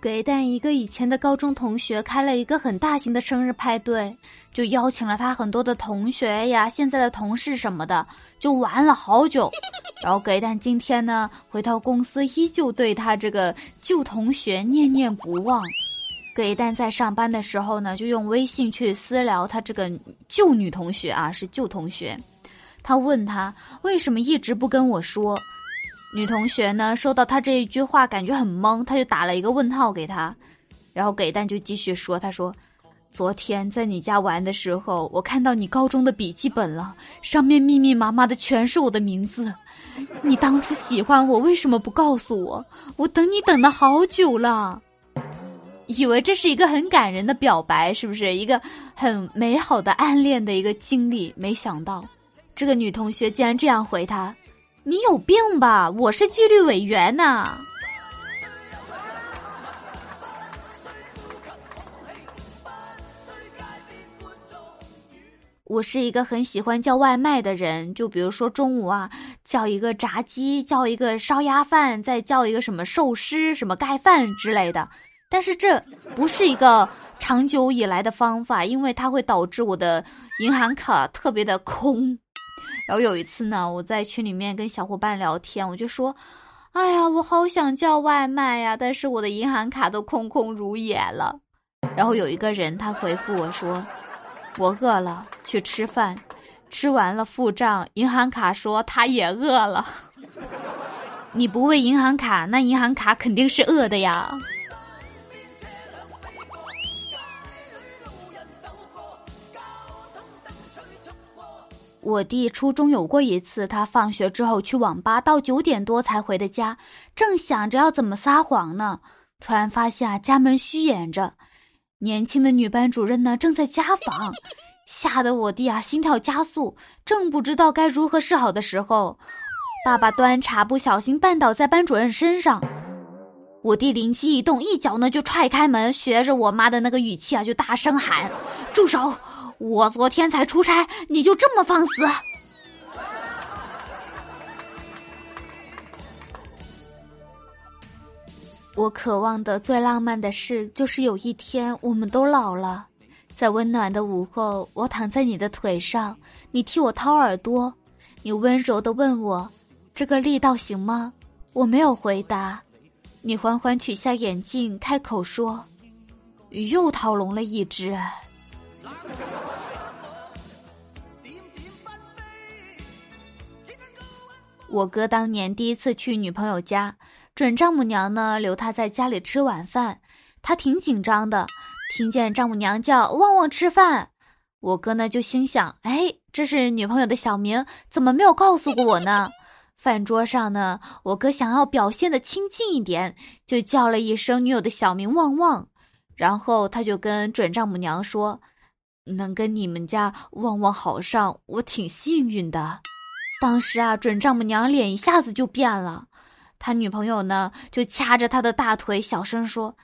给蛋一个以前的高中同学开了一个很大型的生日派对，就邀请了他很多的同学呀、现在的同事什么的，就玩了好久。然后给蛋今天呢回到公司，依旧对他这个旧同学念念不忘。给蛋在上班的时候呢，就用微信去私聊他这个旧女同学啊，是旧同学。他问他为什么一直不跟我说。女同学呢，收到他这一句话，感觉很懵，他就打了一个问号给他，然后给蛋就继续说：“他说，昨天在你家玩的时候，我看到你高中的笔记本了，上面密密麻麻的全是我的名字。你当初喜欢我，为什么不告诉我？我等你等了好久了，以为这是一个很感人的表白，是不是一个很美好的暗恋的一个经历？没想到，这个女同学竟然这样回他。”你有病吧！我是纪律委员呐。我是一个很喜欢叫外卖的人，就比如说中午啊，叫一个炸鸡，叫一个烧鸭饭，再叫一个什么寿司、什么盖饭之类的。但是这不是一个长久以来的方法，因为它会导致我的银行卡特别的空。然后有一次呢，我在群里面跟小伙伴聊天，我就说：“哎呀，我好想叫外卖呀，但是我的银行卡都空空如也了。”然后有一个人他回复我说：“我饿了，去吃饭，吃完了付账，银行卡说他也饿了。你不喂银行卡，那银行卡肯定是饿的呀。”我弟初中有过一次，他放学之后去网吧，到九点多才回的家，正想着要怎么撒谎呢，突然发现家门虚掩着，年轻的女班主任呢正在家访，吓得我弟啊心跳加速，正不知道该如何是好的时候，爸爸端茶不小心绊倒在班主任身上，我弟灵机一动，一脚呢就踹开门，学着我妈的那个语气啊就大声喊：“住手！”我昨天才出差，你就这么放肆？我渴望的最浪漫的事，就是有一天我们都老了，在温暖的午后，我躺在你的腿上，你替我掏耳朵，你温柔的问我：“这个力道行吗？”我没有回答，你缓缓取下眼镜，开口说：“又掏聋了一只。”我哥当年第一次去女朋友家，准丈母娘呢留他在家里吃晚饭，他挺紧张的。听见丈母娘叫旺旺吃饭，我哥呢就心想：哎，这是女朋友的小名，怎么没有告诉过我呢？饭桌上呢，我哥想要表现的亲近一点，就叫了一声女友的小名旺旺，然后他就跟准丈母娘说：“能跟你们家旺旺好上，我挺幸运的。”当时啊，准丈母娘脸一下子就变了，他女朋友呢就掐着他的大腿，小声说：“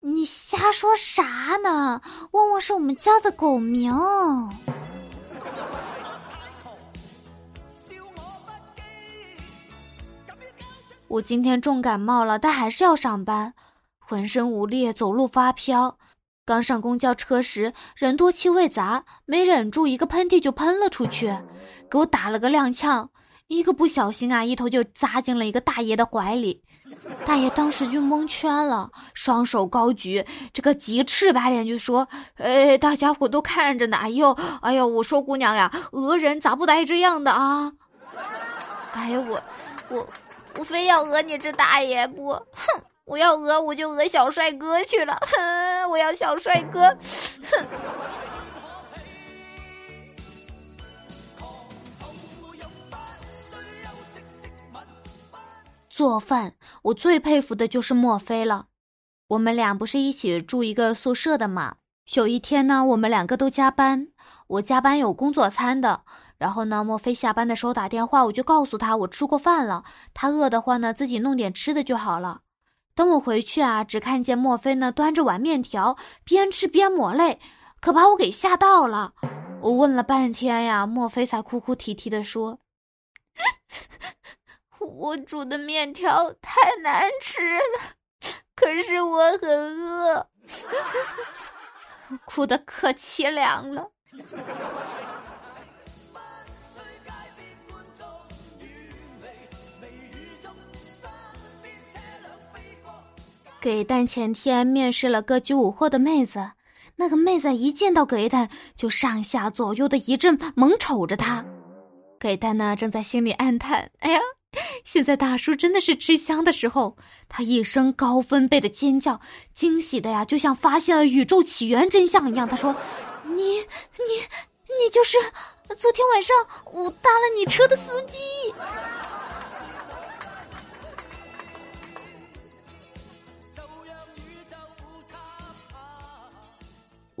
你瞎说啥呢？旺旺是我们家的狗名。”我今天重感冒了，但还是要上班，浑身无力，走路发飘。刚上公交车时，人多气味杂，没忍住一个喷嚏就喷了出去，给我打了个踉跄，一个不小心啊，一头就扎进了一个大爷的怀里，大爷当时就蒙圈了，双手高举，这个急赤白脸就说：“哎，大家伙都看着呢，哎呦，哎呦，我说姑娘呀，讹人咋不带这样的啊？哎呀，我，我，我非要讹你这大爷不？哼！”我要讹我就讹小帅哥去了，哼！我要小帅哥，哼！做饭，我最佩服的就是莫非了。我们俩不是一起住一个宿舍的嘛？有一天呢，我们两个都加班，我加班有工作餐的。然后呢，莫非下班的时候打电话，我就告诉他我吃过饭了，他饿的话呢，自己弄点吃的就好了。等我回去啊，只看见莫非呢端着碗面条，边吃边抹泪，可把我给吓到了。我问了半天呀，莫非才哭哭啼啼的说：“我煮的面条太难吃了，可是我很饿，哭的可凄凉了。给蛋前天面试了歌剧舞后的妹子，那个妹子一见到给蛋就上下左右的一阵猛瞅着他。给蛋呢正在心里暗叹：“哎呀，现在大叔真的是吃香的时候。”他一声高分贝的尖叫，惊喜的呀，就像发现了宇宙起源真相一样。他说：“你你你就是昨天晚上我搭了你车的司机。”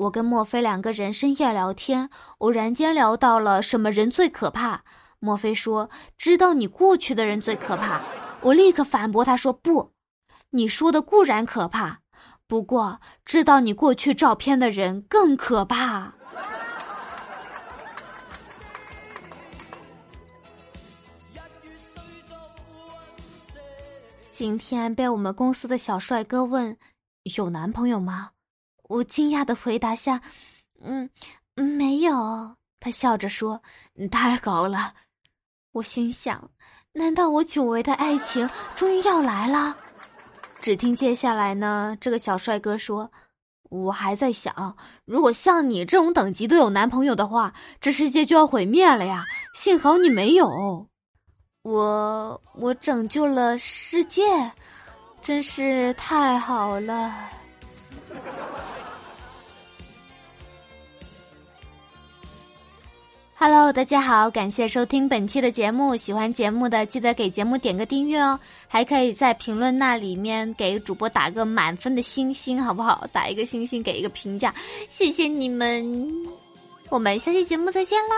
我跟墨菲两个人深夜聊天，偶然间聊到了什么人最可怕。墨菲说：“知道你过去的人最可怕。”我立刻反驳他说：“不，你说的固然可怕，不过知道你过去照片的人更可怕。”今天被我们公司的小帅哥问：“有男朋友吗？”我惊讶的回答下：“嗯，没有。”他笑着说：“太好了。”我心想：“难道我久违的爱情终于要来了？”只听接下来呢，这个小帅哥说：“我还在想，如果像你这种等级都有男朋友的话，这世界就要毁灭了呀！幸好你没有，我我拯救了世界，真是太好了。” Hello，大家好，感谢收听本期的节目。喜欢节目的记得给节目点个订阅哦，还可以在评论那里面给主播打个满分的星星，好不好？打一个星星，给一个评价，谢谢你们。我们下期节目再见啦！